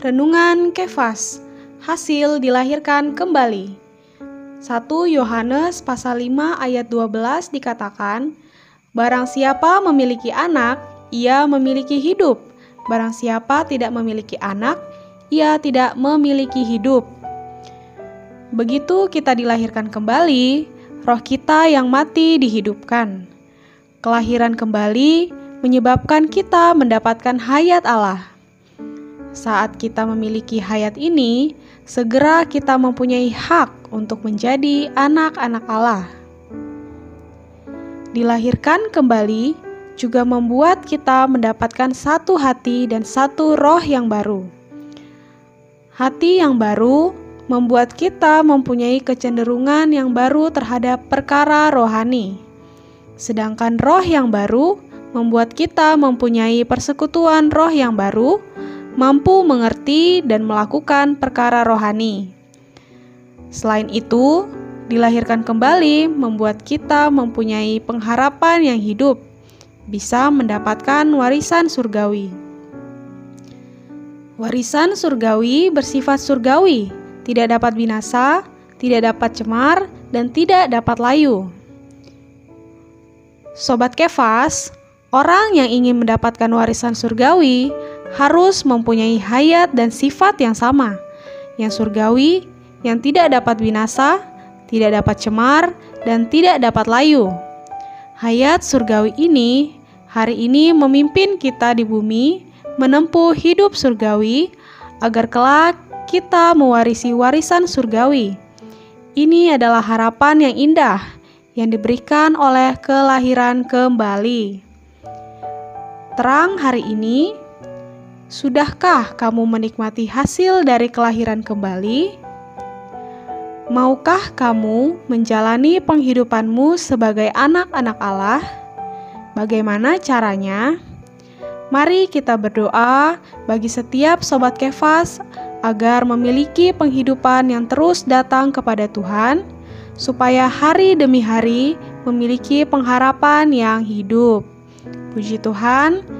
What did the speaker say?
Renungan Kefas. Hasil dilahirkan kembali. 1 Yohanes pasal 5 ayat 12 dikatakan Barang siapa memiliki anak, ia memiliki hidup. Barang siapa tidak memiliki anak, ia tidak memiliki hidup. Begitu kita dilahirkan kembali, roh kita yang mati dihidupkan. Kelahiran kembali menyebabkan kita mendapatkan hayat Allah saat kita memiliki hayat ini, segera kita mempunyai hak untuk menjadi anak-anak Allah. Dilahirkan kembali juga membuat kita mendapatkan satu hati dan satu roh yang baru. Hati yang baru membuat kita mempunyai kecenderungan yang baru terhadap perkara rohani, sedangkan roh yang baru membuat kita mempunyai persekutuan roh yang baru mampu mengerti dan melakukan perkara rohani. Selain itu, dilahirkan kembali membuat kita mempunyai pengharapan yang hidup, bisa mendapatkan warisan surgawi. Warisan surgawi bersifat surgawi, tidak dapat binasa, tidak dapat cemar, dan tidak dapat layu. Sobat Kefas, orang yang ingin mendapatkan warisan surgawi harus mempunyai hayat dan sifat yang sama, yang surgawi, yang tidak dapat binasa, tidak dapat cemar, dan tidak dapat layu. Hayat surgawi ini hari ini memimpin kita di bumi menempuh hidup surgawi agar kelak kita mewarisi warisan surgawi. Ini adalah harapan yang indah yang diberikan oleh kelahiran kembali. Terang hari ini Sudahkah kamu menikmati hasil dari kelahiran kembali? Maukah kamu menjalani penghidupanmu sebagai anak-anak Allah? Bagaimana caranya? Mari kita berdoa bagi setiap sobat kefas agar memiliki penghidupan yang terus datang kepada Tuhan, supaya hari demi hari memiliki pengharapan yang hidup. Puji Tuhan.